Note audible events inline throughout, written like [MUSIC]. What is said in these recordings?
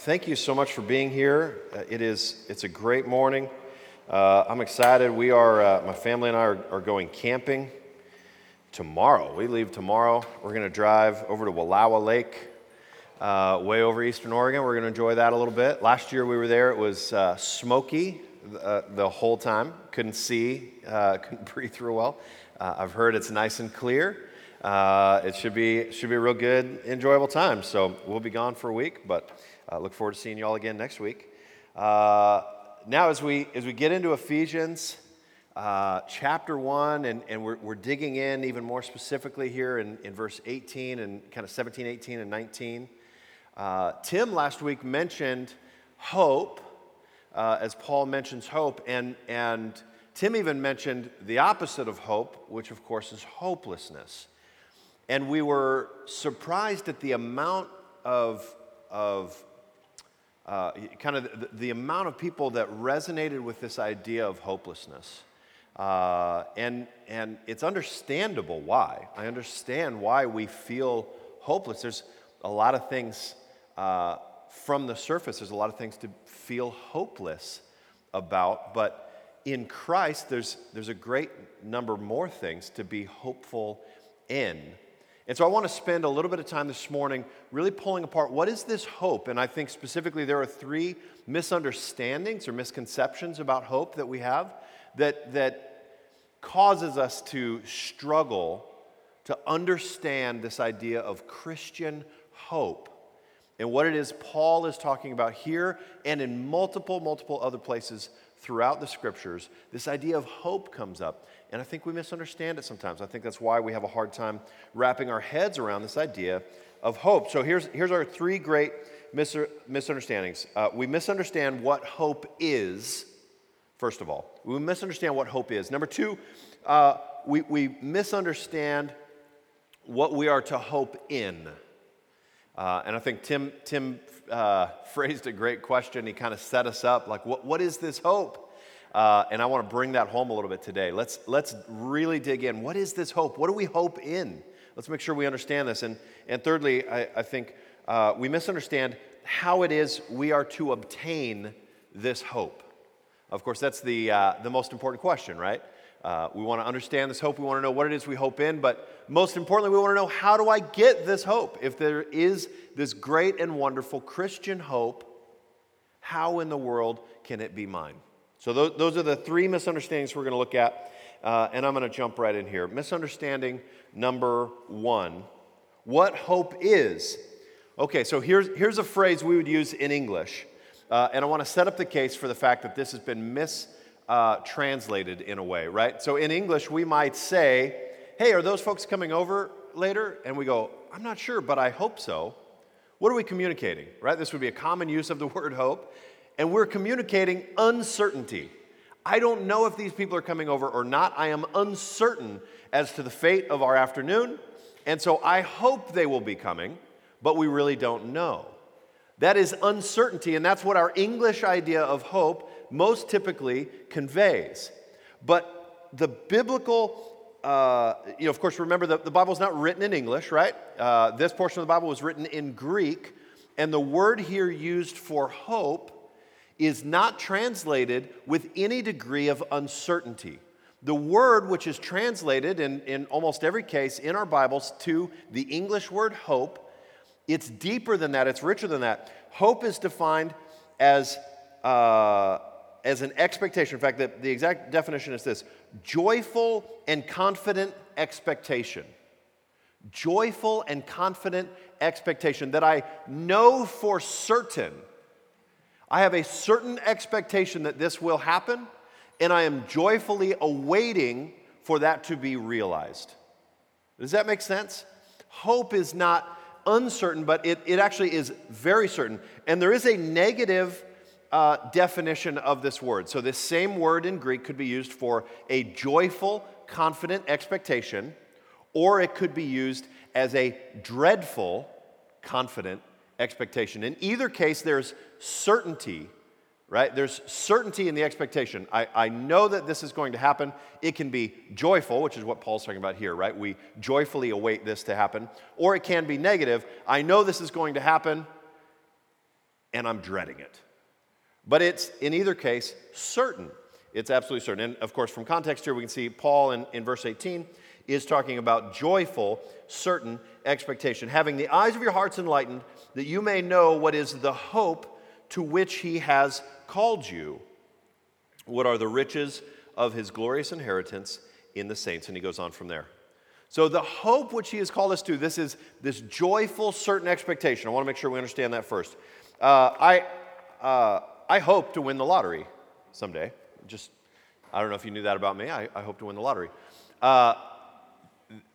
thank you so much for being here. Uh, it is, it's a great morning. Uh, I'm excited. We are, uh, my family and I are, are, going camping tomorrow. We leave tomorrow. We're going to drive over to Wallowa Lake, uh, way over eastern Oregon. We're going to enjoy that a little bit. Last year we were there, it was uh, smoky the whole time. Couldn't see, [LAUGHS] couldn't breathe real well. I've heard it's nice and clear. It should be, should be a real good, enjoyable time. So we'll be gone for a week, but uh, look forward to seeing you all again next week. Uh, now, as we, as we get into Ephesians uh, chapter 1, and, and we're, we're digging in even more specifically here in, in verse 18 and kind of 17, 18, and 19. Uh, Tim last week mentioned hope, uh, as Paul mentions hope, and, and Tim even mentioned the opposite of hope, which of course is hopelessness. And we were surprised at the amount of, of uh, kind of the, the, amount of people that resonated with this idea of hopelessness. Uh, and, and it's understandable why. I understand why we feel hopeless. There's a lot of things uh, from the surface, there's a lot of things to feel hopeless about, but in Christ, there's, there's a great number more things to be hopeful in. And so I want to spend a little bit of time this morning really pulling apart what is this hope? And I think specifically there are three misunderstandings or misconceptions about hope that we have that, that causes us to struggle to understand this idea of Christian hope and what it is Paul is talking about here and in multiple, multiple other places throughout the scriptures. This idea of hope comes up. And I think we misunderstand it sometimes. I think that's why we have a hard time wrapping our heads around this idea of hope. So here's, here's our three great mis- misunderstandings. Uh, we misunderstand what hope is, first of all. We misunderstand what hope is. Number two, uh, we, we misunderstand what we are to hope in. Uh, and I think Tim, Tim uh, phrased a great question. He kind of set us up like, what, what is this hope? Uh, and I want to bring that home a little bit today. Let's, let's really dig in. What is this hope? What do we hope in? Let's make sure we understand this. And, and thirdly, I, I think uh, we misunderstand how it is we are to obtain this hope. Of course, that's the, uh, the most important question, right? Uh, we want to understand this hope. We want to know what it is we hope in. But most importantly, we want to know how do I get this hope? If there is this great and wonderful Christian hope, how in the world can it be mine? So, those, those are the three misunderstandings we're going to look at, uh, and I'm going to jump right in here. Misunderstanding number one what hope is. Okay, so here's, here's a phrase we would use in English, uh, and I want to set up the case for the fact that this has been mistranslated uh, translated in a way, right? So, in English, we might say, Hey, are those folks coming over later? And we go, I'm not sure, but I hope so. What are we communicating, right? This would be a common use of the [LAUGHS] word hope and we're communicating uncertainty. I don't know if these people are coming over or not. I am uncertain as to the fate of our afternoon, and so I hope they will be coming, but we really don't know. That is uncertainty, and that's what our English idea of hope most typically conveys. But the biblical, uh, you know, of course, remember the, the Bible is not written in English, right? Uh, this portion of the Bible was written in Greek, and the word here used for hope is not translated with any degree of uncertainty. The word, which is translated in, in almost every case in our Bibles to the English word hope, it's deeper than that, it's richer than that. Hope is defined as, uh, as an expectation. In fact, the, the exact definition is this joyful and confident expectation. Joyful and confident expectation that I know for certain I have a certain expectation that this will happen, and I am joyfully awaiting for that to be realized. Does that make sense? Hope is not uncertain, but it, it actually is very certain. And there is a negative uh, definition of this word. So, this same word in Greek could be used for a joyful, confident expectation, or it could be used as a dreadful, confident expectation. In either case, there's certainty, right? There's certainty in the expectation. I, I know that this is going to happen. It can be joyful, which is what Paul's talking about here, right? We joyfully await this to happen. Or it can be negative. I know this is going to happen, and and I'm dreading it. But it's, in either case, certain. It's absolutely certain. And of course, from context here, we can see Paul in, in verse 18 is talking about joyful, certain expectation, having the eyes of your hearts enlightened, that you may know what is the hope to which he has called you. What are the riches of his glorious inheritance in the saints? And he goes on from there. So, the hope which he has called us to, this is this joyful, certain expectation. I want to make sure we understand that first. Uh, I, uh, I hope to win the lottery someday. Just, I don't know if you knew that about me. I, I hope to win the lottery. Uh,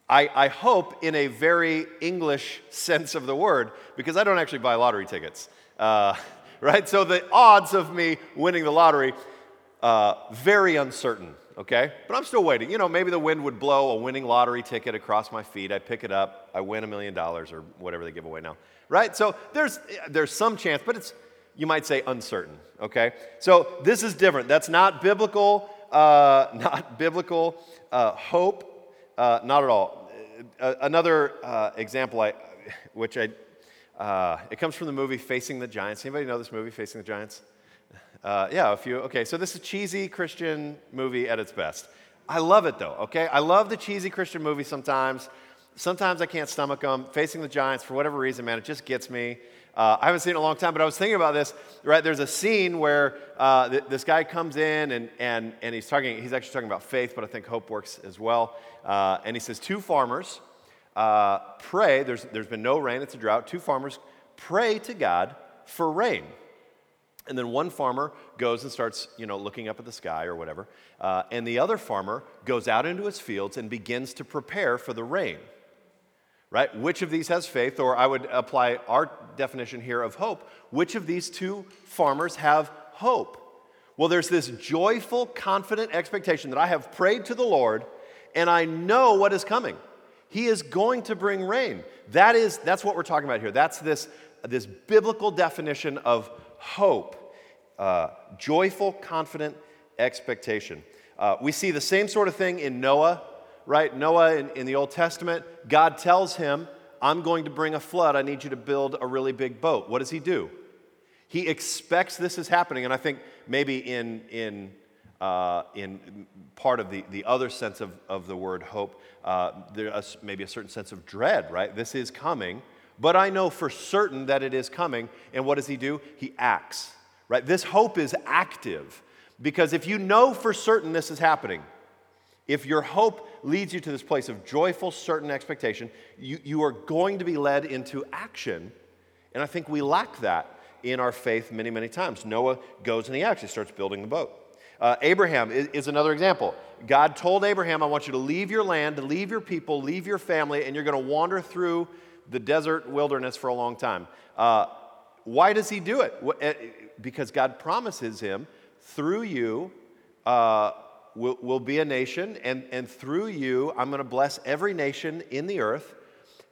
I, I, hope in a very English sense of the word because I don't actually buy lottery tickets. Uh, [LAUGHS] right? So the odds of me winning the lottery, uh, very uncertain, okay? But I'm still waiting. You know, maybe the wind would blow a winning lottery ticket across my feet. I pick it up, I win a million dollars or whatever they give away now, right? So there's, there's some chance, but it's, you might say, uncertain, okay? So this is different. That's not biblical, uh, [LAUGHS] not biblical uh, hope uh, not at all. Uh, another uh, example, I, [LAUGHS] which I, uh, it comes from the movie Facing the Giants. Anybody know this movie, Facing the Giants? Yeah, a few. Okay, so this is a cheesy Christian movie at its best. I love it though, okay? I love the cheesy Christian movies sometimes. Sometimes I can't stomach them. Facing the Giants, for whatever reason, man, it just gets me. Uh, I haven't seen it in a long time, but I was thinking about this. Right, there's a scene where uh, th- this guy comes in and, and, and he's talking. He's actually talking about faith, but I think hope works as well. Uh, and he says, two farmers uh, pray. There's there's been no rain. It's a drought. Two farmers pray to God for rain. And then one farmer goes and starts, you know, looking up at the sky or whatever. Uh, and the other farmer goes out into his fields and begins to prepare for the rain right? Which of these has faith? Or I would apply our definition here of hope. Which of these two farmers have hope? Well, there's this joyful, confident expectation that I have prayed to the Lord and I know what is coming. He is going to bring rain. That is, that's what we're talking about here. That's this, this biblical definition of hope. Uh, joyful, confident expectation. Uh, we see the same sort of thing in Noah right? Noah in, in the Old Testament, God tells him, I'm going to bring a flood. I need you to build a really big boat. What does he do? He expects this is happening. And I think maybe in, in, uh, in part of the, the other sense of, of the word hope, uh, there's maybe a certain sense of dread, right? This is coming, but I know for certain that it is coming. And what does he do? He acts, right? This hope is active because if you know for certain this is happening, if your hope leads you to this place of joyful, certain expectation, you, you are going to be led into action. And I think we lack that in our faith many, many times. Noah goes and he actually starts building the boat. Uh, Abraham is, is, another example. God told Abraham, I want you to leave your land, leave your people, leave your family, and you're going to wander through the desert wilderness for a long time. Uh, why does he do it? Eh, because God promises him, through you, uh, will, will be a nation, and, and through you, I'm going to bless every nation in the earth.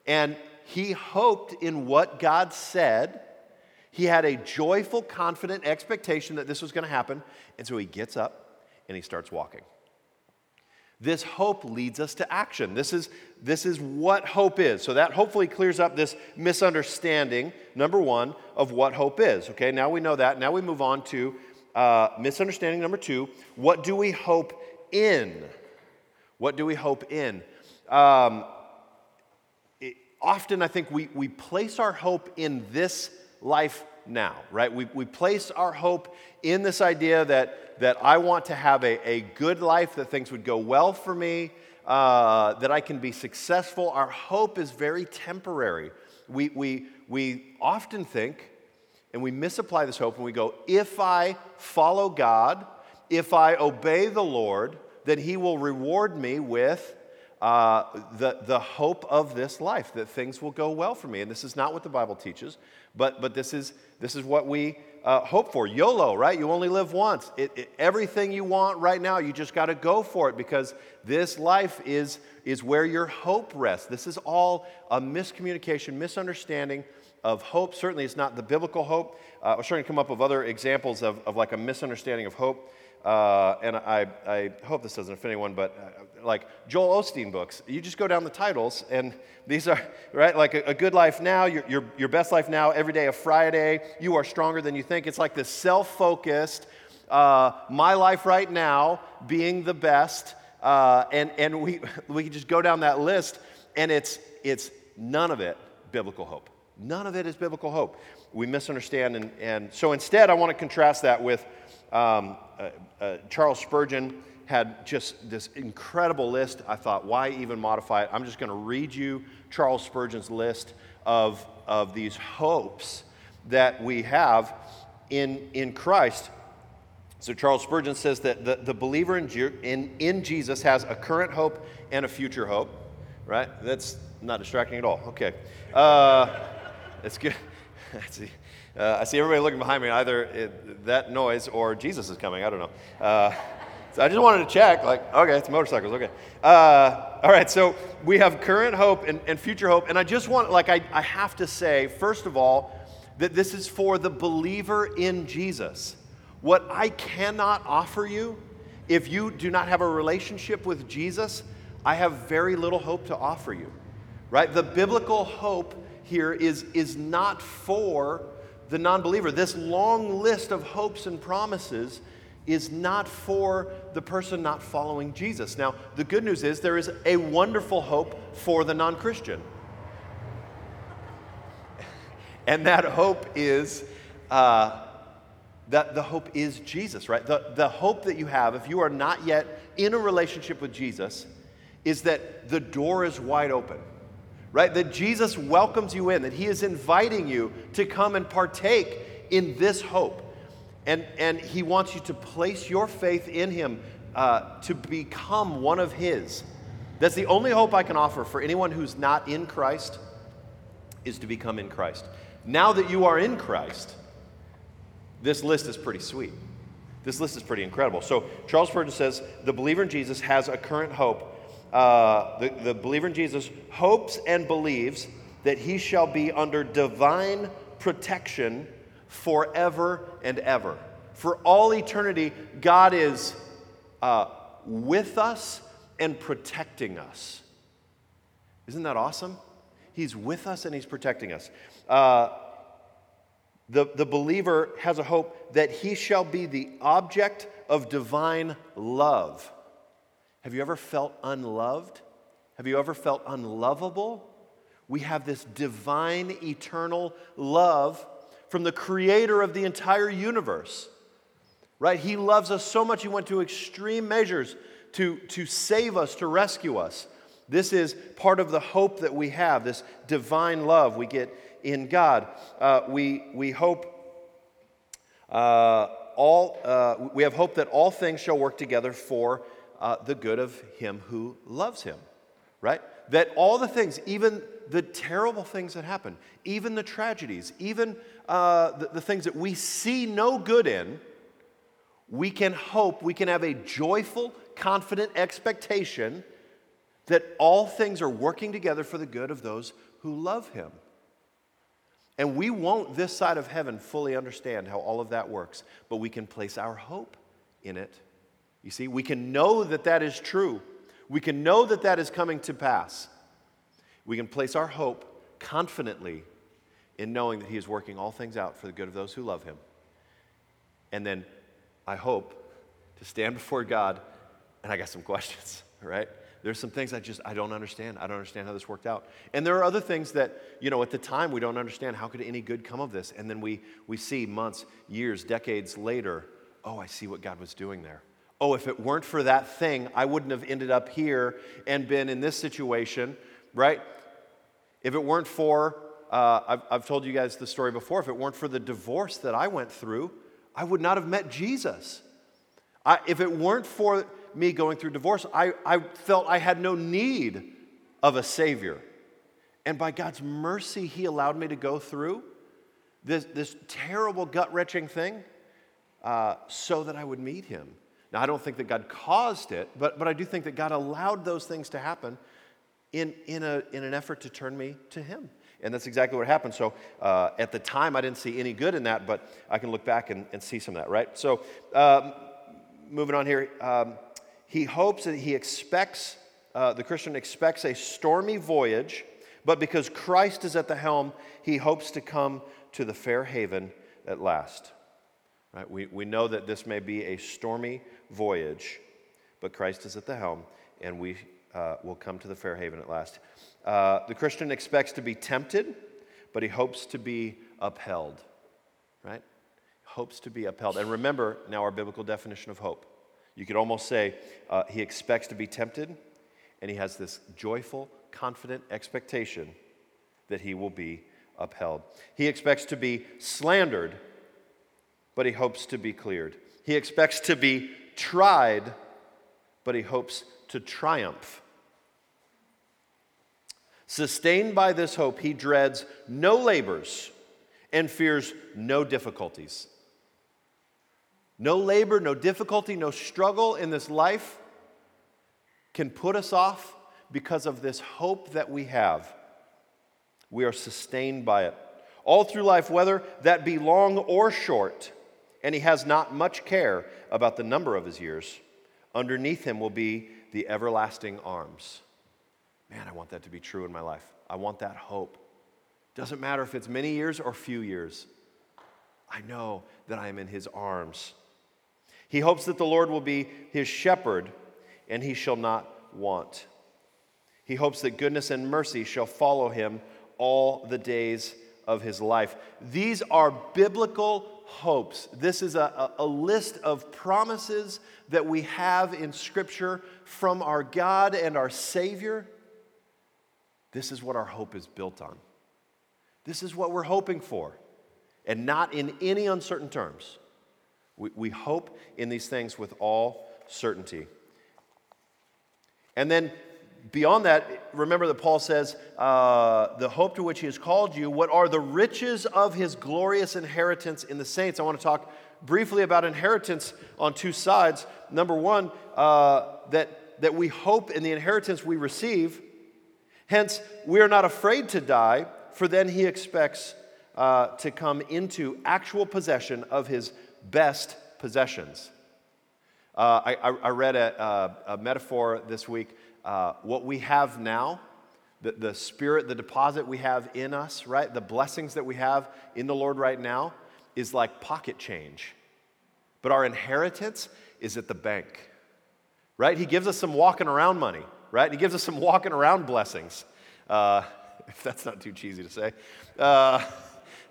And he hoped in what God said. He had a joyful, confident expectation that this was going to happen. And so he gets up and he starts walking. This hope leads us to action. This is, this is what hope is. So that hopefully clears up this misunderstanding, number one, of what hope is. Okay, now we know that. Now we move on to uh, misunderstanding number two what do we hope in? What do we hope in? Um, it, often, I think we, we place our hope in this life now, right? We, we place our hope in this idea that, that I want to have a, a good life, that things would go well for me, uh, that I can be successful. Our hope is very temporary. We, we, we often think and we misapply this hope and we go, if I follow God, if I obey the Lord, then He will reward me with uh, the, the hope of this life, that things will go well for me. And this is not what the Bible teaches, but, but this, is, this is what we uh, hope for. YOLO, right? You only live once. It, it, everything you want right now, you just got to go for it because this life is, is where your hope rests. This is all a miscommunication, misunderstanding of hope. Certainly, it's not the biblical hope. Uh, I was trying to come up with other examples of, of like a misunderstanding of hope. uh, and I, I hope this doesn't offend anyone, but uh, like Joel Osteen books, you just go down the titles, and these are, right, like a, a good life now, your, your, your best life now, every day of Friday, you are stronger than you think. It's like this self focused, uh, my life right now being the best. Uh, and and we, [LAUGHS] we can just go down that list, and it's, it's none of it biblical hope. None of it is biblical hope. We misunderstand. And, and so instead, I want to contrast that with um, uh, uh, Charles Spurgeon had just this incredible list. I thought, why even modify it? I'm just going to read you Charles Spurgeon's list of, of these hopes that we have in, in Christ. So Charles Spurgeon says that the, the believer in, in, in Jesus has a current hope and a future hope, right? That's not distracting at all. Okay. Uh, it's good. [LAUGHS] I see, uh, I see everybody looking behind me. Either it, that noise or Jesus is coming. I don't know. Uh, so I just wanted to check. Like, okay, it's motorcycles. Okay. Uh, all right. So we have current hope and, and future hope, and I just want, like, I, I have to say, first of all, that this is for the believer in Jesus. What I cannot offer you, if you do not have a relationship with Jesus, I have very little hope to offer you right? The biblical hope here is, is not for the non believer. This long list of hopes and promises is not for the person not following Jesus. Now, the good news is there is a wonderful hope for the non Christian. [LAUGHS] And that hope is uh, that the hope is Jesus, right? The, the hope that you have, if you are not yet in a relationship with Jesus, is that the door is wide open right? That Jesus welcomes you in, that he is inviting you to come and partake in this hope. And, and he wants you to place your faith in him uh, to become one of his. That's the only hope I can offer for anyone who's not in Christ is to become in Christ. Now that you are in Christ, this list is pretty sweet. This list is pretty incredible. So Charles Spurgeon says the believer in Jesus has a current hope uh, the, the believer in Jesus hopes and believes that he shall be under divine protection forever and ever. For all eternity, God is uh, with us and protecting us. Isn't that awesome? He's with us and He's protecting us. Uh, the, the believer has a hope that he shall be the object of divine love. Have you ever felt unloved? Have you ever felt unlovable? We have this divine, eternal love from the creator of the entire universe. Right? He loves us so much, he went to extreme measures to, to save us, to rescue us. This is part of the hope that we have, this divine love we get in God. Uh, we, we hope uh, all, uh, we have hope that all things shall work together for uh, the good of him who loves him, right? That all the things, even the terrible things that happen, even the tragedies, even uh, the, the things that we see no good in, we can hope, we can have a joyful, confident expectation that all things are working together for the good of those who love him. And we won't, this side of heaven, fully understand how all of that works, but we can place our hope in it you see, we can know that that is true. We can know that that is coming to pass. We can place our hope confidently in knowing that He is working all things out for the good of those who love Him. And then I hope to stand [LAUGHS] before God and I got some questions, [LAUGHS] right? There's some things I just I don't understand. I don't understand how this worked out. And there are other things that, you know, at the time we don't understand how could any good come of this? And then we we see months, years, decades later, oh, I see what God was doing there oh, if it weren't for that thing, I wouldn't have ended up here and been in this situation, right? If it weren't for, uh, I've, I've told you guys the story before, if it weren't for the divorce that I went through, I would not have met Jesus. I, if it weren't for me going through divorce, I, I felt I had no need of a Savior. And by God's mercy, He allowed me to go through this, this terrible, gut wrenching thing uh, so that I would meet Him. Now, I don't think that God caused it, but, but I do think that God allowed those things to happen in, in, a, in an effort to turn me to Him. And that's exactly what happened. So uh, at the time, I didn't see any good in that, but I can look back and, and see some of that, right? So, um, moving on here. Um, he hopes that he expects, uh, the Christian expects a stormy voyage, but because Christ is at the helm, he hopes to come to the fair haven at last. Right? We, we know that this may be a stormy voyage, but Christ is at the helm, and we uh, will come to the fair haven at last. Uh, the Christian expects to be tempted, but he hopes to be upheld. Right? Hopes to be upheld. And remember now our biblical definition of hope. You could almost say uh, he expects to be tempted, and he has this joyful, confident expectation that he will be upheld. He expects to be slandered, but he hopes to be cleared. He expects to be tried, but he hopes to triumph. Sustained by this hope, he dreads no labors and fears no difficulties. No labor, no difficulty, no struggle in this life can put us off because of this hope that we have. We are sustained by it. All through life, whether that be long or short, and he has not much care about the number of his years, underneath him will be the everlasting arms. Man, I want that to be true in my life. I want that hope. Doesn't matter if it's many years or few years. I know that I am in his arms. He hopes that the Lord will be his shepherd and he shall not want. He hopes that goodness and mercy shall follow him all the days of his life. These are biblical hopes. This is a, a, list of promises that we have in Scripture from our God and our Savior. This is what our hope is built on. This is what we're hoping for, and not in any uncertain terms. We, we hope in these things with all certainty. And then beyond that, remember that Paul says, uh, the hope to which he has called you, what are the riches of his glorious inheritance in the saints? I want to talk briefly about inheritance on two sides. Number one, uh, that, that we hope in the inheritance we receive. Hence, we are not afraid to die, for then he expects uh, to come into actual possession of his best possessions. Uh, I, I, read a, a, metaphor this week. Uh, what we have now, the, the spirit, the deposit we have in us, right? The blessings that we have in the Lord right now is like pocket change. But our inheritance is at the bank, right? He gives us some walking around money, right? He gives us some walking around blessings. Uh, if [LAUGHS] that's not too cheesy to say. Uh,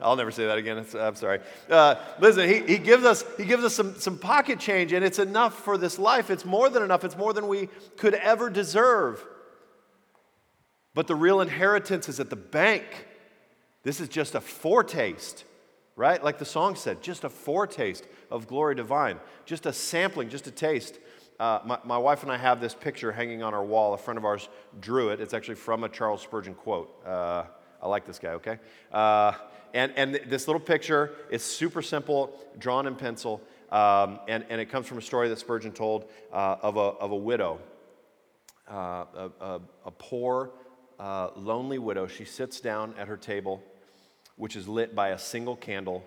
I'll never say that again. I'm sorry. Uh, listen, he, he, gives us, he gives us some, some pocket change, and it's enough for this life. It's more than enough, it's more than we could ever deserve. But the real inheritance is at the bank. This is just a foretaste, right? Like the song said, just a foretaste of glory divine, just a sampling, just a taste. Uh, my, my, wife and I have this picture hanging on our wall. A friend of ours drew it. It's actually from a Charles Spurgeon quote. Uh, I like this guy, okay? Uh, and, and this little picture is super simple, drawn in pencil, um, and, and it comes from a story that Spurgeon told uh, of, a, of a widow, uh, a, a, a, poor, uh, lonely widow. She sits down at her table, which is lit by a single candle,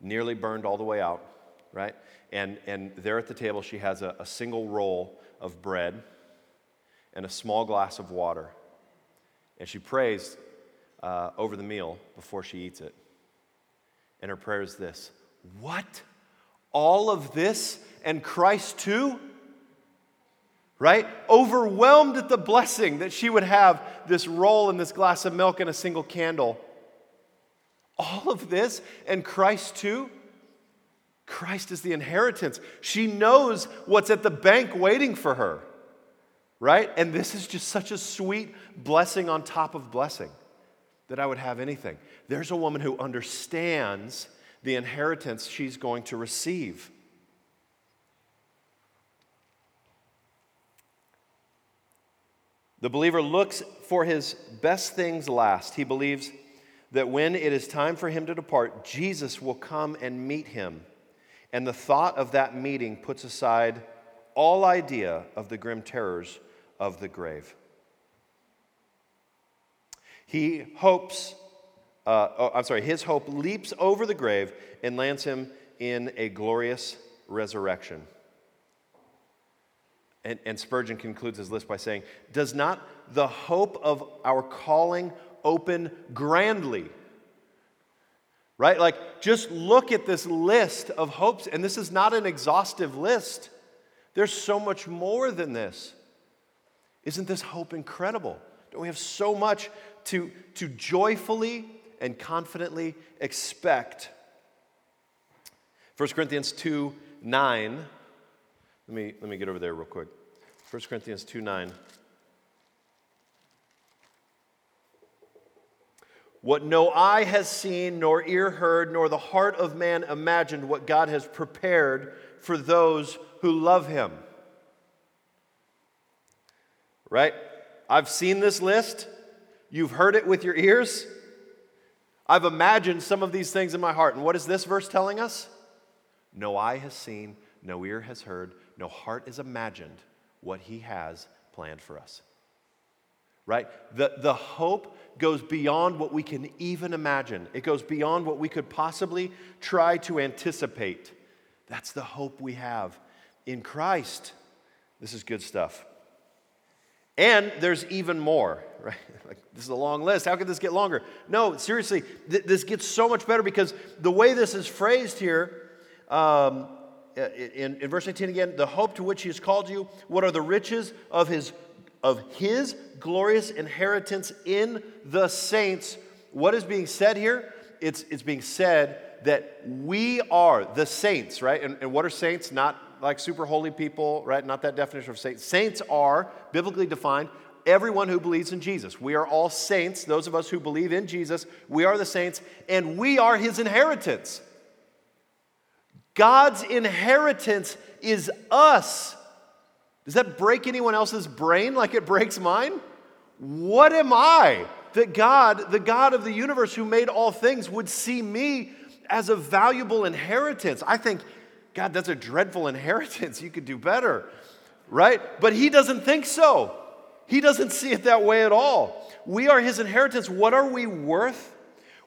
nearly burned all the way out, right? And, and there at the table, she has a, a single roll of bread and a small glass of water. And she prays uh, over the meal before she eats it. And her prayer is this What? All of this and Christ too? Right? Overwhelmed at the blessing that she would have this roll and this glass of milk and a single candle. All of this and Christ too? Christ is the inheritance. She knows what's at the bank waiting for her, right? And this is just such a sweet blessing on top of blessing that I would have anything. There's a woman who understands the inheritance she's going to receive. The believer looks for his best things last. He believes that when it is time for him to depart, Jesus will come and meet him. And the thought of that meeting puts aside all idea of the grim terrors of the grave. He hopes, uh, oh, I'm sorry, his hope leaps over the grave and lands him in a glorious resurrection. And, and Spurgeon concludes his list by saying, Does not the hope of our calling open grandly? Right? Like, just look at this list of hopes, and this is not an exhaustive list. There's so much more than this. Isn't this hope incredible? Don't we have so much to, to joyfully and confidently expect? 1 Corinthians 2 9. Let me, let me get over there real quick. 1 Corinthians 2 9. What no eye has seen, nor ear heard, nor the heart of man imagined, what God has prepared for those who love him. Right? I've seen this list. You've heard it with your ears. I've imagined some of these things in my heart. And what is this verse telling us? No eye has seen, no ear has heard, no heart has imagined what he has planned for us. Right? The, the hope goes beyond what we can even imagine, it goes beyond what we could possibly try to anticipate. That's the hope we have in Christ. This is good stuff. And there's even more, [LAUGHS] right? Like, this is a long list. How could this get longer? No, seriously, th- this gets so much better because the way this is phrased here, um, in, in verse 18 again, the hope to which he has called you, what are the riches of his of his glorious inheritance in the saints. What is being said here? It's, it's being said that we are the saints, right? And, and what are saints? Not like super holy people, right? Not that definition of saints. Saints are, biblically defined, everyone who believes in Jesus. We are all saints, those of us who believe in Jesus. We are the saints, and we are his inheritance. God's inheritance is us. Does that break anyone else's brain like it breaks mine? What am I that God, the God of the universe who made all things, would see me as a valuable inheritance? I think, God, that's a dreadful inheritance. You could do better, right? But He doesn't think so. He doesn't see it that way at all. We are His inheritance. What are we worth?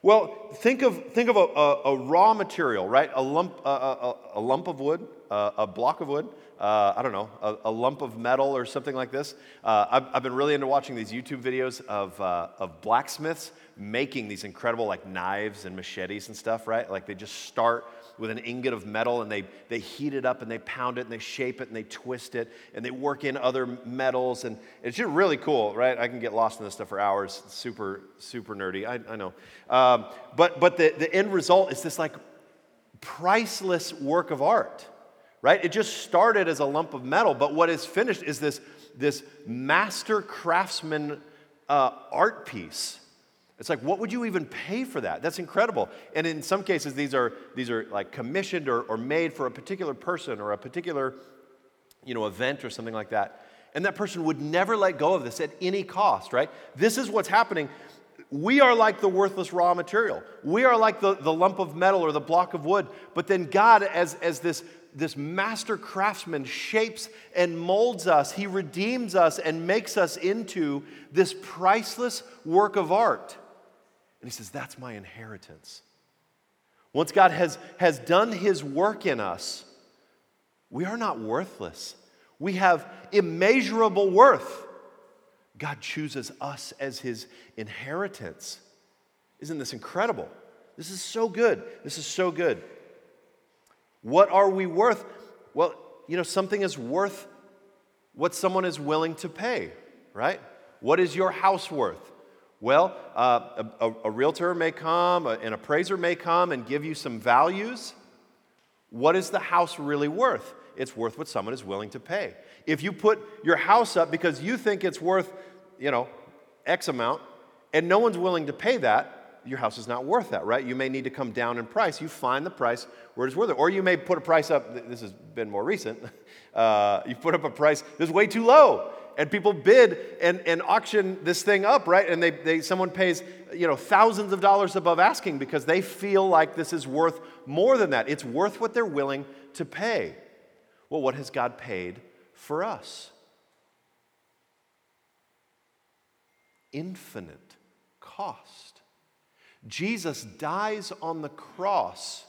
Well, think of, think of a, a, a raw material, right? A lump, a, a lump of wood, a block of wood, uh, I don't know, a, a, lump of metal or something like this. Uh, I've, I've, been really into watching these YouTube videos of, uh, of blacksmiths making these incredible like knives and machetes and stuff, right? Like they just start with an ingot of metal and they, they heat it up and they pound it and they shape it and they twist it and they work in other metals. And it's just really cool, right? I can get lost in this stuff for hours. It's super, super nerdy. I, I know. Um, but but the, the end result is this like priceless work of art right? It just started as a lump of metal, but what is finished is this, this master craftsman uh, art piece. It's like, what would you even pay for that? That's incredible. And in some cases, these are, these are like commissioned or, or made for a particular person or a particular you know, event or something like that. And that person would never let go of this at any cost, right? This is what's happening. We are like the worthless raw material. We are like the, the lump of metal or the block of wood. But then God, as, as this this master craftsman shapes and molds us. He redeems us and makes us into this priceless work of art. And he says, That's my inheritance. Once God has, has done his work in us, we are not worthless. We have immeasurable worth. God chooses us as his inheritance. Isn't this incredible? This is so good. This is so good. What are we worth? Well, you know, something is worth what someone is willing to pay, right? What is your house worth? Well, uh, a, a, realtor may come, an appraiser may come and give you some values. What is the house really worth? It's worth what someone is willing to pay. If you put your house up because you think it's worth, you know, X amount, and no one's willing to pay that, your house is not worth that, right? You may need to come down in price. You find the price where it's worth it. Or you may put a price up, this has been more recent. [LAUGHS] Uh, you put up a price that's way too low. And people bid and, and auction this thing up, right? And they, they, someone pays you know, thousands of dollars above asking because they feel like this is worth more than that. It's worth what they're willing to pay. Well, what has God paid for us? Infinite cost. Jesus dies on the cross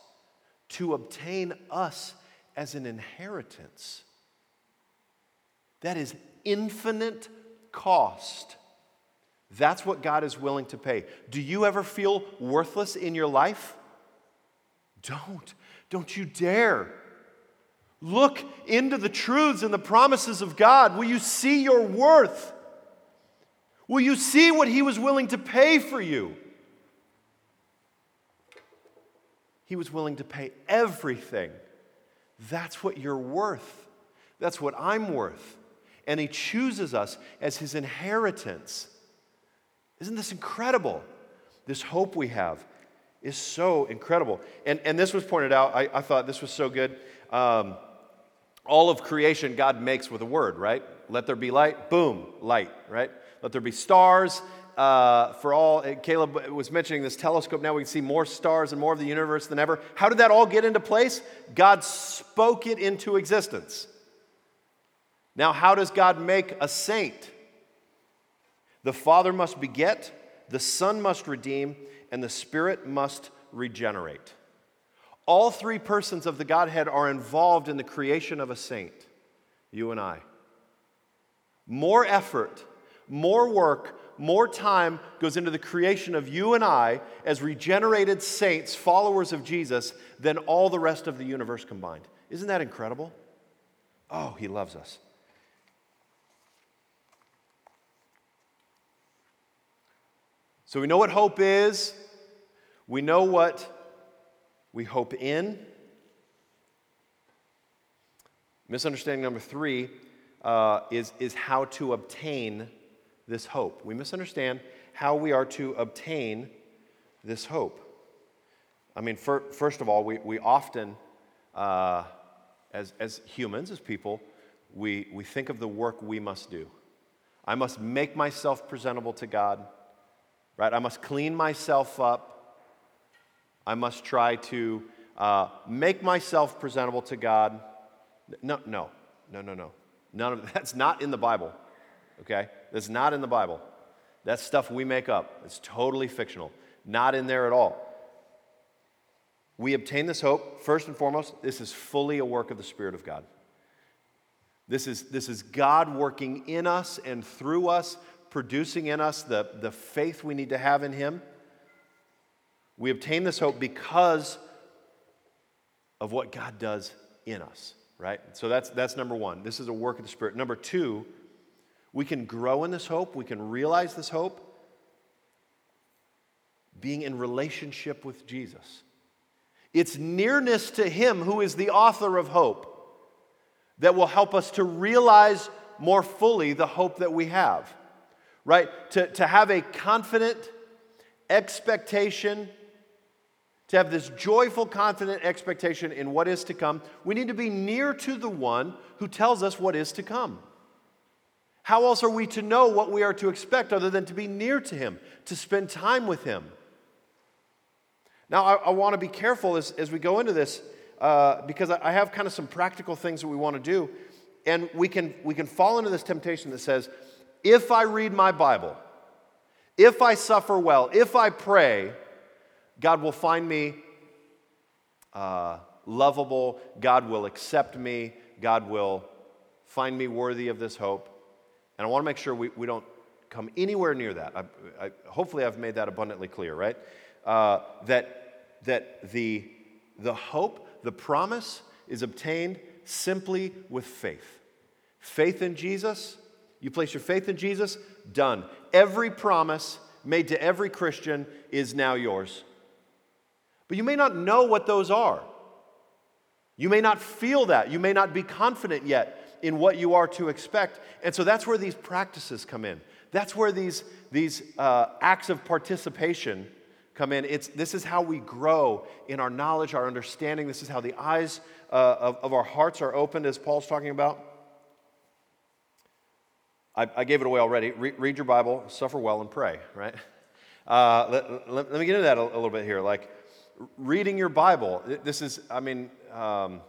to obtain us as an inheritance. That is infinite cost. That's what God is willing to pay. Do you ever feel worthless in your life? Don't. Don't you dare. Look into the truths and the promises of God. Will you see your worth? Will you see what He was willing to pay for you? He was willing to pay everything. That's what you're worth. That's what I'm worth. And He chooses us as His inheritance. Isn't this incredible? This hope we have is so incredible. And, and this was pointed out, I, I thought this was so good. Um, all of creation God makes with a word, right? Let there be light, boom, light, right? Let there be stars. Uh, for all, Caleb was mentioning this telescope. Now we can see more stars and more of the universe than ever. How did that all get into place? God spoke it into existence. Now, how does God make a saint? The Father must beget, the Son must redeem, and the Spirit must regenerate. All three persons of the Godhead are involved in the creation of a saint, you and I. More effort, more work, more time goes into the creation of you and I as regenerated saints, followers of Jesus, than all the rest of the universe combined. Isn't that incredible? Oh, he loves us. So we know what hope is, we know what we hope in. Misunderstanding number three uh, is, is how to obtain this hope. We misunderstand how we are to obtain this hope. I mean, for, first of all, we, we often, uh, as, as humans, as people, we, we think of the work we must do. I must make myself presentable to God right? I must clean myself up. I must try to uh, make myself presentable to God. No, no, no, no, no. None of [LAUGHS] that's not in the Bible. Okay, that's not in the Bible. That's stuff we make up. It's totally fictional. Not in there at all. We obtain this hope, first and foremost, this is fully a work of the Spirit of God. This is, this is God working in us and through us producing in us the, the faith we need to have in Him. We obtain this hope because of what God does in us, right? So that's, that's number one. This is a work of the Spirit. Number two, we can grow in this hope, we can realize this hope being in relationship with Jesus. It's nearness to Him who is the author of hope that will help us to realize more fully the hope that we have right? To, to have a confident expectation, to have this joyful, confident expectation in what is to come, we need to be near to the one who tells us what is to come. How else are we to know what we are to expect other than to be near to him, to spend time with him? Now, I, I want to be careful as, as we go into this uh, because I have kind of some practical things that we want to do. And we can, we can fall into this temptation that says, if I read my Bible, if I suffer well, if I pray, God will find me uh, lovable, God will accept me, God will find me worthy of this hope. And I want to make sure we, we don't come anywhere near that. I, I, hopefully, I've made that abundantly clear, right? Uh, that that the, the hope, the promise is obtained simply with faith. Faith in Jesus you place your faith in Jesus, done. Every promise made to every Christian is now yours. But you may not know what those are. You may not feel that. You may not be confident yet in what you are to expect. And so that's where these practices come in. That's where these, these uh, acts of participation come in. It's, this is how we grow in our knowledge, our understanding. This is how the eyes uh, of, of our hearts are opened, as Paul's talking about. I, I gave it away already. Re- read your Bible, suffer well, and pray, right? Uh, let, let, let, me get into that a, a, little bit here. Like, reading your Bible, this is, I mean, um,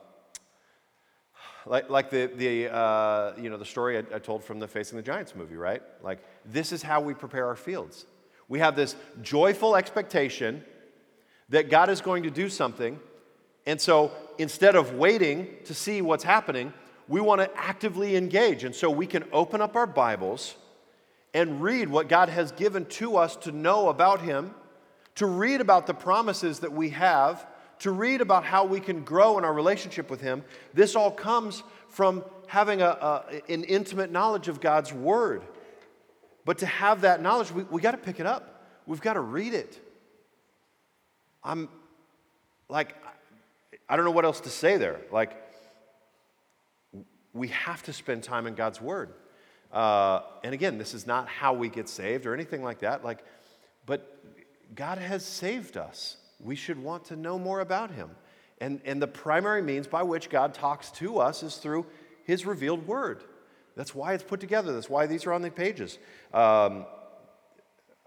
like, like the, the, uh, you know, the story I, I told from the Facing the Giants movie, right? Like, this is how we prepare our fields. We have this joyful expectation that God is going to do something. And so instead of waiting to see what's happening, we want to actively engage. And so we can open up our Bibles and read what God has given to us to know about Him, to read about the promises that we have, to read about how we can grow in our relationship with Him. This all comes from having a, a an intimate knowledge of God's Word. But to have that knowledge, we, we got to pick it up. We've got to read it. I'm like, I don't know what else to say there. Like, we have to spend time in God's Word. Uh, and again, this is not how we get saved or anything like that. Like, but God has saved us. We should want to know more about Him. And, and the primary means by which God talks to us is through His revealed Word. That's why it's put together. That's why these are on the pages. Um,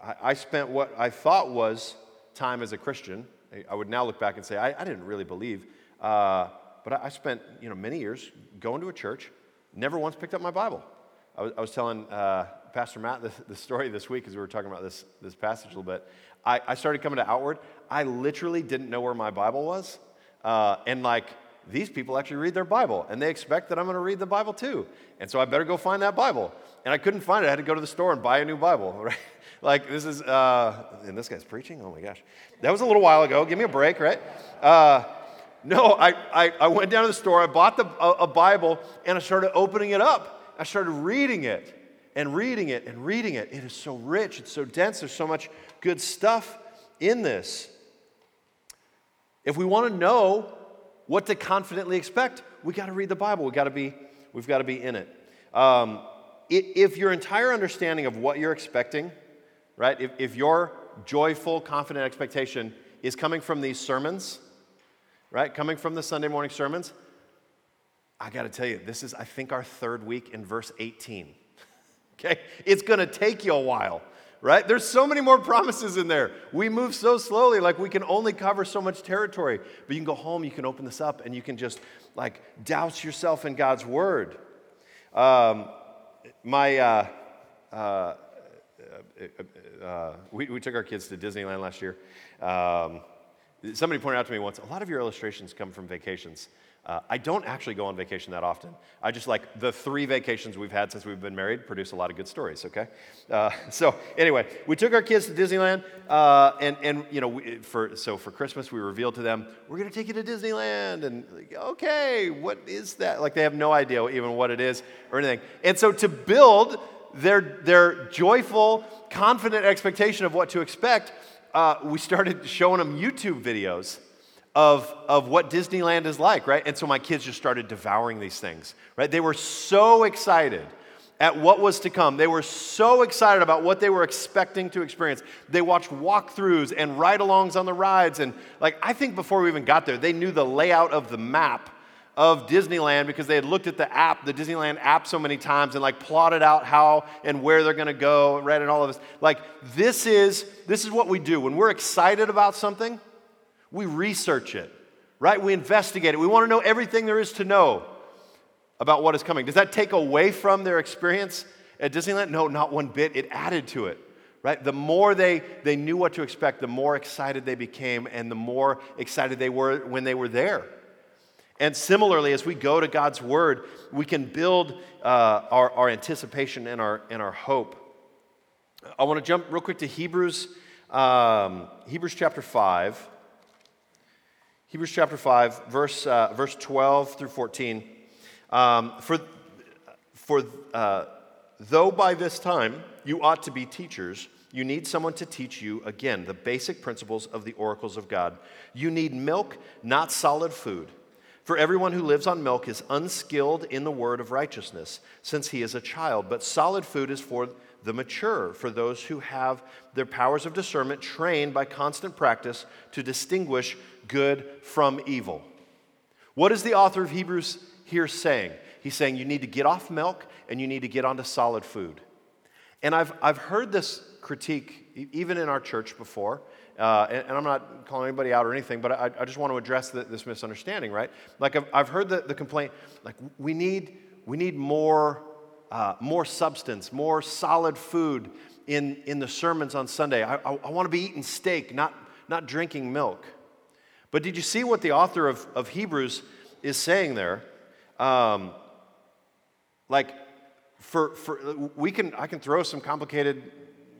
I, I, spent what I thought was time as a Christian. I, I would now look back and say I, I didn't really believe. Uh, but I, I, spent you know many years going to a church, never once picked up my Bible. I was, I was telling uh, Pastor Matt the, the, story this week as we were talking about this, this passage a little bit. I, I started coming to Outward. I literally didn't know where my Bible was. Uh, and like, these people actually read their Bible and they expect that I'm going to read the Bible too. And so I better go find that Bible. And I couldn't find it. I had to go to the store and buy a new Bible, [LAUGHS] right? like, this is, uh, and this guy's preaching? Oh my gosh. That was a little while ago. Give me a break, right? Uh, no, I, I, I, went down to the store, I bought the, a, a Bible, and I started opening it up. I started reading it and reading it and reading it. It is so rich, it's so dense, there's so much good stuff in this. If we want to know what to confidently expect, we got to read the Bible. We got to be, we've got to be in it. Um, if your entire understanding of what you're expecting, right, if, if your joyful, confident expectation is coming from these sermons, right, coming from the Sunday morning sermons, I got to tell you, this is, I think, our third week in verse 18. [LAUGHS] okay? It's going to take you a while, right? There's so many more promises in there. We move so slowly, like we can only cover so much territory. But you can go home, you can open this up, and you can just like douse yourself in God's word. Um, my, uh, uh, uh, uh, we, we took our kids to Disneyland last year. Um, somebody pointed out to me once a lot of your illustrations come from vacations. Uh, I don't actually go on vacation that often. I just like the three vacations we've had since we've been married produce a lot of good stories, okay? Uh, [LAUGHS] so, anyway, we took our kids to Disneyland, uh, and, and, you know, we, for, so for Christmas, we revealed to them, we're gonna take you to Disneyland. And, like, okay, what is that? Like, they have no idea even what it is or anything. And so, to build their, their joyful, confident expectation of what to expect, uh, we started showing them YouTube videos of, of what Disneyland is like, right? And so my kids just started devouring these things, right? They were so excited at what was to come. They were so excited about what they were expecting to experience. They watched walkthroughs and ride alongs on the rides. And, like, I think before we even got there, they knew the layout of the map of Disneyland because they had looked at the app, the Disneyland app, so many times and like plotted out how and where they're going to go, right? And all of this. Like, this is, this is what we do. When we're excited about something, we research it, right? We investigate it. We want to know everything there is to know about what is coming. Does that take away from their experience at Disneyland? No, not one bit. It added to it, right? The more they, they knew what to expect, the more excited they became, and the more excited they were when they were there. And similarly, as we go to God's Word, we can build uh, our, our anticipation and our, and our hope. I want to jump real quick to Hebrews, um, Hebrews chapter 5. Hebrews chapter 5, verse, uh, verse 12 through 14. Um, for for uh, though by this time you ought to be teachers, you need someone to teach you again the basic principles of the oracles of God. You need milk, not solid food. For everyone who lives on milk is unskilled in the word of righteousness, since he is a child, but solid food is for the mature, for those who have their powers of discernment trained by constant practice to distinguish good from evil. What is the author of Hebrews here saying? He's saying you need to get off milk and you need to get onto solid food. And I've, I've heard this critique even in our church before. Uh, and, and, I'm not calling anybody out or anything, but I, I just want to address the, this misunderstanding, right? Like I've, I've heard the, the complaint, like we need, we need more, uh, more substance, more solid food in, in the sermons on Sunday. I, I, I want to be eating steak, not, not drinking milk. But did you see what the author of, of Hebrews is saying there? Um, Like, for, for we can I can throw some complicated,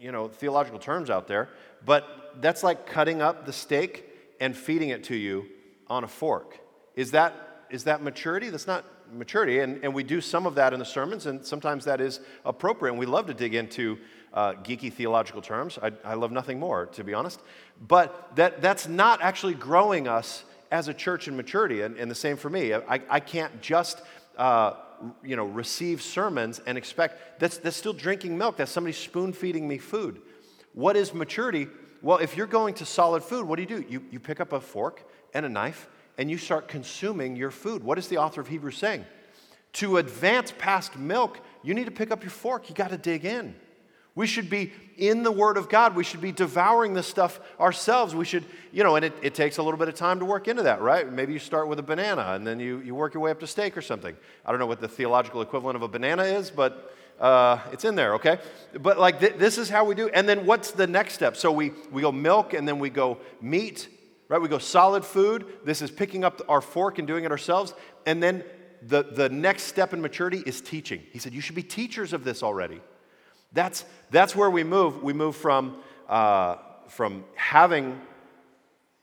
you know, theological terms out there, but that's like cutting up the steak and feeding it to you on a fork. Is that is that maturity? That's not maturity. And, and we do some of that in the sermons, and sometimes that is appropriate. And we love to dig into uh, geeky theological terms. I, I love nothing more, to be honest. But that, that's not actually growing us as a church in maturity. And, and the same for me. I, I can't just. Uh, you know, receive sermons and expect that's, that's still drinking milk. That's somebody spoon feeding me food. What is maturity? Well, if you're going to solid food, what do you do? You, you pick up a fork and a knife and you start consuming your food. What is the author of Hebrews saying? To advance past milk, you need to pick up your fork. You got to dig in. We should be in the Word of God. We should be devouring this stuff ourselves. We should, you know, and it, it takes a little bit of time to work into that, right? Maybe you start with a banana and then you, you work your way up to steak or something. I don't know what the theological equivalent of a banana is, but uh, it's in there, okay? But like th- this is how we do. And then what's the next step? So we, we go milk and then we go meat right? We go solid food. This is picking up our fork and doing it ourselves. And then the, the next step in maturity is teaching. He said, You should be teachers of this already. That's, that's where we move. We move from, uh, from having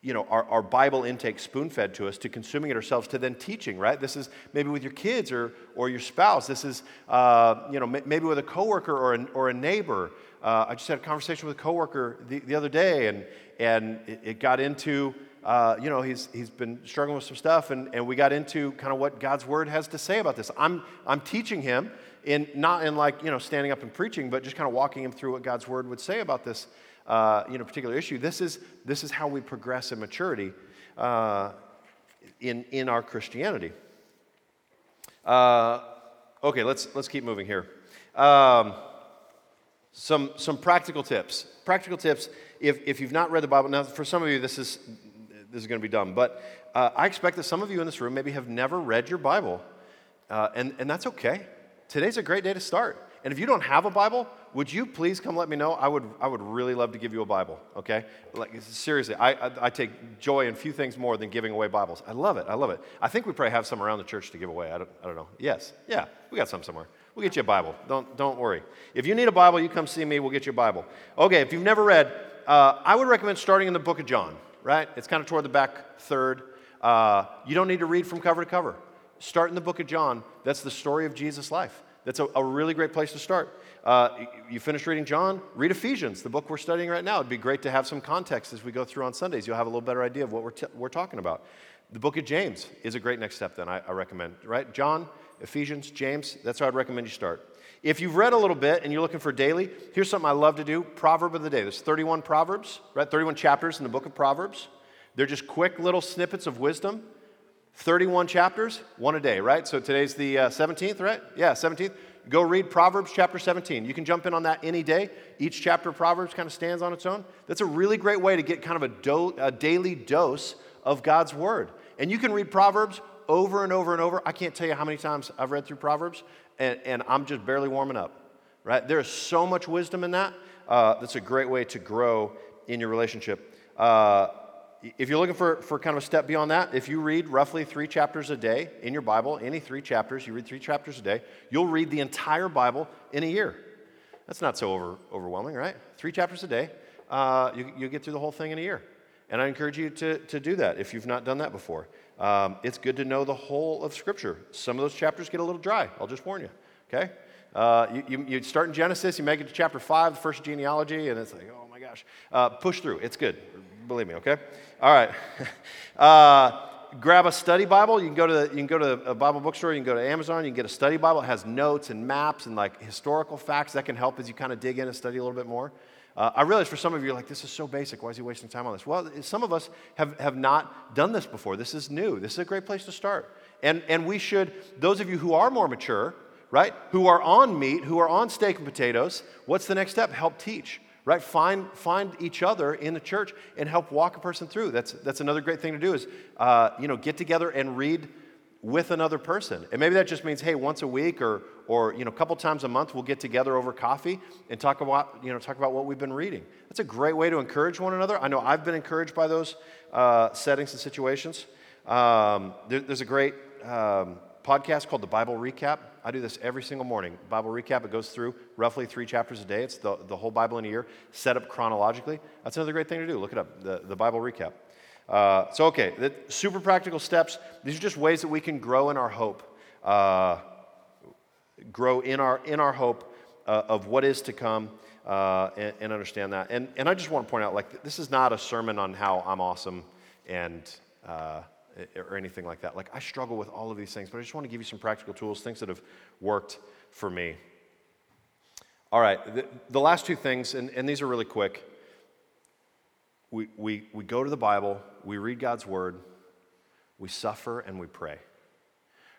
you know, our, our Bible intake spoon fed to us to consuming it ourselves to then teaching, right? This is maybe with your kids or, or your spouse. This is, uh, you know, maybe with a coworker or or a neighbor. Uh, I just had a conversation with a coworker the, the other day, and, and it, it got into, uh, you know, he's, he's been struggling with some stuff, and, and we got into kind of what God's word has to say about this. I'm, I'm teaching him, in, not in like, you know, standing up and preaching, but just kind of walking him through what God's word would say about this, uh, you know, particular issue. This is, this is how we progress in maturity uh, in, in our Christianity. Uh, okay, let's, let's keep moving here. Um, some, some practical tips. Practical tips, if, if you've not read the Bible, now for some of you this is, this is going to be dumb, but uh, I expect that some of you in this room maybe have never read your Bible, uh, and, and that's okay. Today's a great day to start. And if you don't have a Bible, would you please come let me know? I would, I would really love to give you a Bible, okay? Like, seriously, I, I, I, take joy in few things more than giving away Bibles. I love it. I love it. I think we probably have some around the church to give away. I don't, I don't know. Yes. Yeah, we got some somewhere. We'll get you a Bible. Don't, don't worry. If you need a Bible, you come see me. We'll get you a Bible. Okay, if you've never read, uh, I would recommend starting in the book of John, right? It's kind of toward the back third. Uh, you don't need to read from cover to cover. Start in the book of John. That's the story of Jesus' life. That's a, a really great place to start. Uh, you finish reading John, read Ephesians, the book we're studying right now. It'd be great to have some context as we go through on Sundays. You'll have a little better idea of what we're, t- we're talking about. The book of James is a great next step, then, I, I recommend, right? John, Ephesians, James, that's how I'd recommend you start. If you've read a little bit and you're looking for daily, here's something I love to do Proverb of the day. There's 31 Proverbs, right? 31 chapters in the book of Proverbs. They're just quick little snippets of wisdom. 31 chapters, one a day, right? So today's the uh, 17th, right? Yeah, 17th. Go read Proverbs chapter 17. You can jump in on that any day. Each chapter of Proverbs kind of stands on its own. That's a really great way to get kind of a, do- a daily dose of God's word. And you can read Proverbs over and over and over. I can't tell you how many times I've read through Proverbs, and, and I'm just barely warming up, right? There is so much wisdom in that. Uh, that's a great way to grow in your relationship. Uh, if you're looking for, for kind of a step beyond that, if you read roughly three chapters a day in your Bible, any three chapters, you read three chapters a day, you'll read the entire Bible in a year. That's not so over, overwhelming, right? Three chapters a day, uh, you, you get through the whole thing in a year. And I encourage you to, to do that if you've not done that before. Um, it's good to know the whole of Scripture. Some of those chapters get a little dry, I'll just warn you, okay? Uh, you, you, you, start in Genesis, you make it to chapter 5, the first genealogy, and it's like, oh my gosh. Uh, push through, it's good. Believe me, okay? All right. [LAUGHS] uh, grab a study Bible. You can go to the, you can go to a Bible bookstore. You can go to Amazon. You can get a study Bible. It has notes and maps and like historical facts that can help as you kind of dig in and study a little bit more. Uh, I realize for some of you, like, this is so basic. Why is he wasting time on this? Well, some of us have, have not done this before. This is new. This is a great place to start. And, and we should, those of you who are more mature, right, who are on meat, who are on steak and potatoes, what's the next step? Help teach, right? Find, find each other in the church and help walk a person through. That's, that's another great thing to do is, uh, you know, get together and read with another person. And maybe that just means, hey, once a week or, or you know, a couple times a month, we'll get together over coffee and talk about, you know, talk about what we've been reading. That's a great way to encourage one another. I know I've been encouraged by those uh, settings and situations. Um, there, there's a great um, podcast called the Bible Recap. I do this every single morning. Bible Recap, it goes through roughly three chapters a day. It's the, the whole Bible in a year, set up chronologically. That's another great thing to do. Look it up, the, the Bible Recap. Uh, so, okay, the super practical steps. These are just ways that we can grow in our hope, uh, grow in our, in our hope uh, of what is to come. Uh, and, and, understand that. And, and I just want to point out, like, this is not a sermon on how I'm awesome and uh, or anything like that. Like, I struggle with all of these things, but I just want to give you some practical tools, things that have worked for me. All right, the, the last two things, and, and these are really quick. We, we, we go to the Bible, we read God's word, we suffer, and we pray.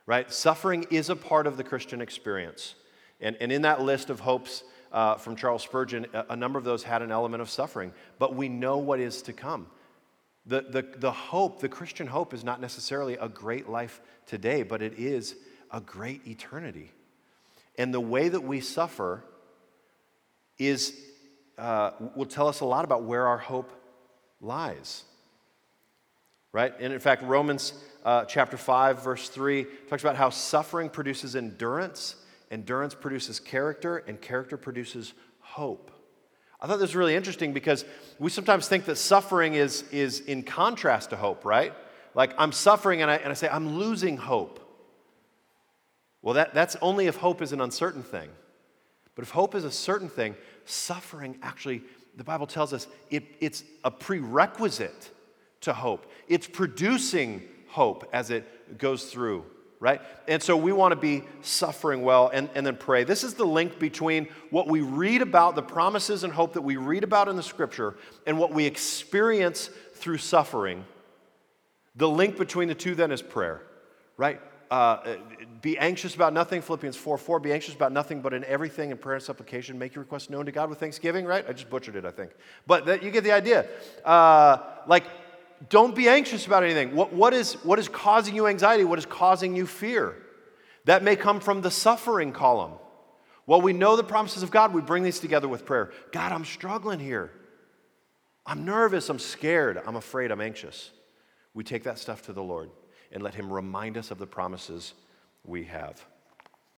Right? Suffering is a part of the Christian experience. And, and in that list of hopes uh, from Charles Spurgeon, a, a number of those had an element of suffering. But we know what is to come. The, the, the hope, the Christian hope, is not necessarily a great life today, but it is a great eternity. And the way that we suffer is, uh, will tell us a lot about where our hope lies. Right? And in fact, Romans uh, chapter 5, verse 3 talks about how suffering produces endurance, endurance produces character, and character produces hope. I thought this was really interesting because we sometimes think that suffering is, is in contrast to hope, right? Like I'm suffering and I, and I say, I'm losing hope. Well, that, that's only if hope is an uncertain thing. But if hope is a certain thing, suffering actually, the Bible tells us, it, it's a prerequisite to hope. It's producing hope as it goes through right? And so we want to be suffering well and, and then pray. This is the link between what we read about, the promises and hope that we read about in the scripture, and what we experience through suffering. The link between the two then is prayer, right? Uh, be anxious about nothing, Philippians 4 4. Be anxious about nothing, but in everything, in prayer and supplication, make your requests known to God with thanksgiving, right? I just butchered it, I think. But that, you get the idea. Uh, like, don't be anxious about anything. What, what, is, what is causing you anxiety? What is causing you fear? That may come from the suffering column. Well, we know the promises of God. We bring these together with prayer. God, I'm struggling here. I'm nervous. I'm scared. I'm afraid. I'm anxious. We take that stuff to the Lord and let Him remind us of the promises we have.